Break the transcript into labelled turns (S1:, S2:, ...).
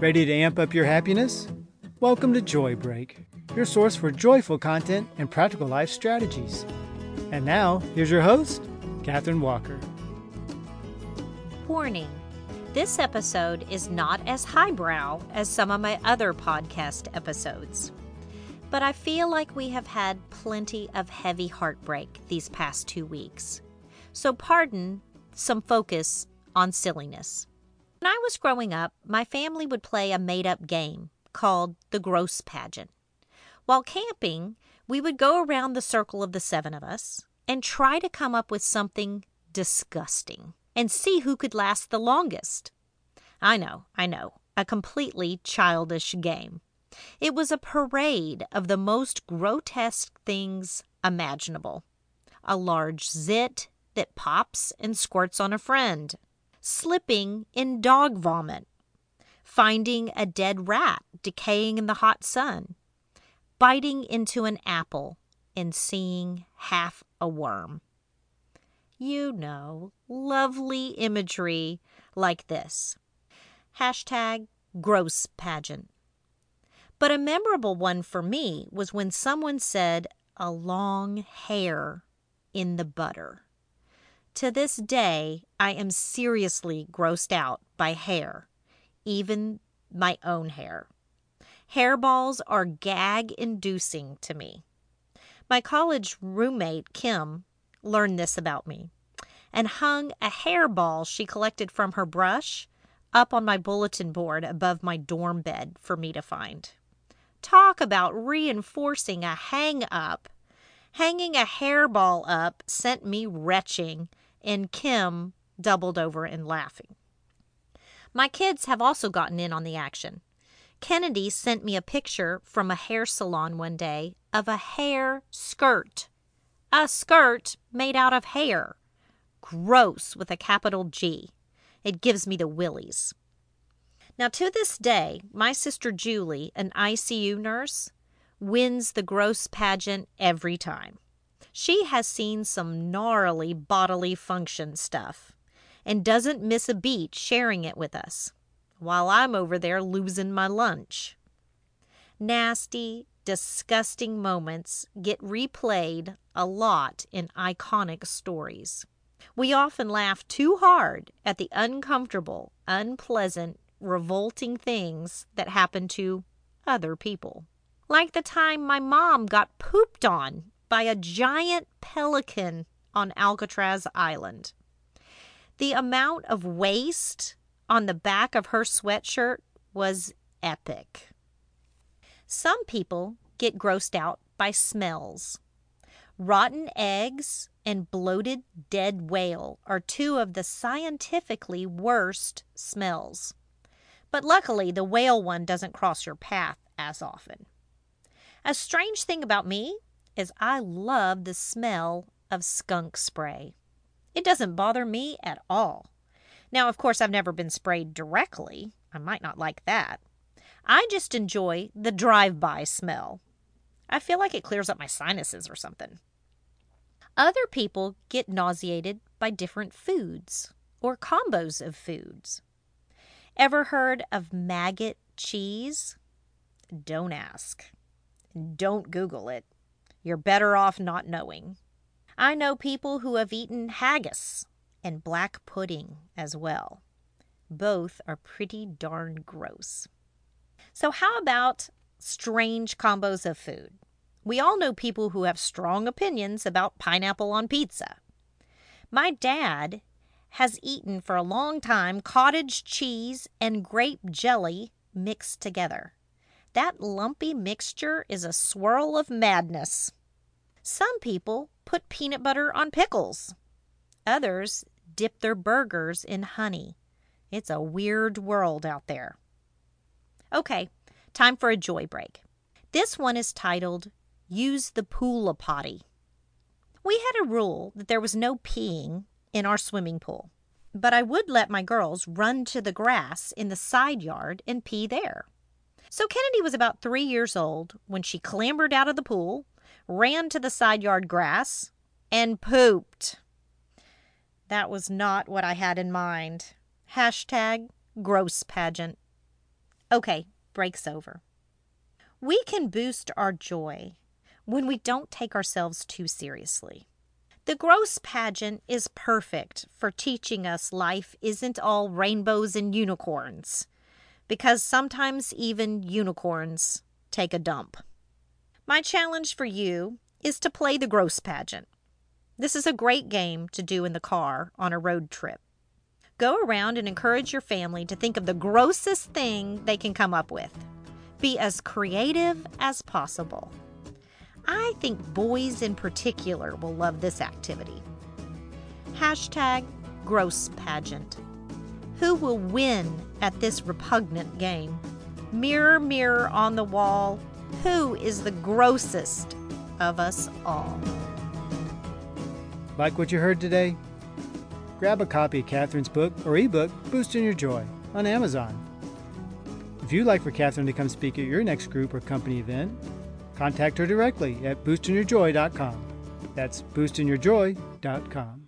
S1: Ready to amp up your happiness? Welcome to Joy Break, your source for joyful content and practical life strategies. And now, here's your host, Katherine Walker.
S2: Warning this episode is not as highbrow as some of my other podcast episodes. But I feel like we have had plenty of heavy heartbreak these past two weeks. So, pardon some focus on silliness. When I was growing up, my family would play a made up game called the Gross Pageant. While camping, we would go around the circle of the seven of us and try to come up with something disgusting and see who could last the longest. I know, I know, a completely childish game. It was a parade of the most grotesque things imaginable a large zit that pops and squirts on a friend slipping in dog vomit, finding a dead rat decaying in the hot sun, biting into an apple and seeing half a worm. You know, lovely imagery like this. Hashtag gross pageant. But a memorable one for me was when someone said a long hair in the butter. To this day, I am seriously grossed out by hair, even my own hair. Hairballs are gag inducing to me. My college roommate, Kim, learned this about me and hung a hairball she collected from her brush up on my bulletin board above my dorm bed for me to find. Talk about reinforcing a hang up. Hanging a hairball up sent me retching and Kim doubled over and laughing. My kids have also gotten in on the action. Kennedy sent me a picture from a hair salon one day of a hair skirt. A skirt made out of hair. Gross with a capital G. It gives me the willies. Now, to this day, my sister Julie, an ICU nurse, wins the gross pageant every time. She has seen some gnarly bodily function stuff and doesn't miss a beat sharing it with us, while I'm over there losing my lunch. Nasty, disgusting moments get replayed a lot in iconic stories. We often laugh too hard at the uncomfortable, unpleasant, revolting things that happen to other people. Like the time my mom got pooped on by a giant pelican on Alcatraz Island. The amount of waste on the back of her sweatshirt was epic. Some people get grossed out by smells. Rotten eggs and bloated dead whale are two of the scientifically worst smells. But luckily, the whale one doesn't cross your path as often. A strange thing about me is I love the smell of skunk spray. It doesn't bother me at all. Now, of course, I've never been sprayed directly. I might not like that. I just enjoy the drive by smell. I feel like it clears up my sinuses or something. Other people get nauseated by different foods or combos of foods. Ever heard of maggot cheese? Don't ask. Don't Google it. You're better off not knowing. I know people who have eaten haggis and black pudding as well. Both are pretty darn gross. So, how about strange combos of food? We all know people who have strong opinions about pineapple on pizza. My dad has eaten for a long time cottage cheese and grape jelly mixed together. That lumpy mixture is a swirl of madness. Some people put peanut butter on pickles. Others dip their burgers in honey. It's a weird world out there. Okay, time for a joy break. This one is titled Use the Pool a Potty. We had a rule that there was no peeing in our swimming pool, but I would let my girls run to the grass in the side yard and pee there. So Kennedy was about three years old when she clambered out of the pool, ran to the side yard grass, and pooped. That was not what I had in mind. Hashtag gross pageant. Okay, break's over. We can boost our joy when we don't take ourselves too seriously. The gross pageant is perfect for teaching us life isn't all rainbows and unicorns, because sometimes even unicorns take a dump. My challenge for you is to play the gross pageant. This is a great game to do in the car on a road trip. Go around and encourage your family to think of the grossest thing they can come up with. Be as creative as possible. I think boys in particular will love this activity. Hashtag gross pageant. Who will win at this repugnant game? Mirror, mirror on the wall, who is the grossest of us all?
S1: Like what you heard today? Grab a copy of Catherine's book or ebook, Boosting Your Joy, on Amazon. If you'd like for Catherine to come speak at your next group or company event, contact her directly at boostingyourjoy.com. That's boostingyourjoy.com.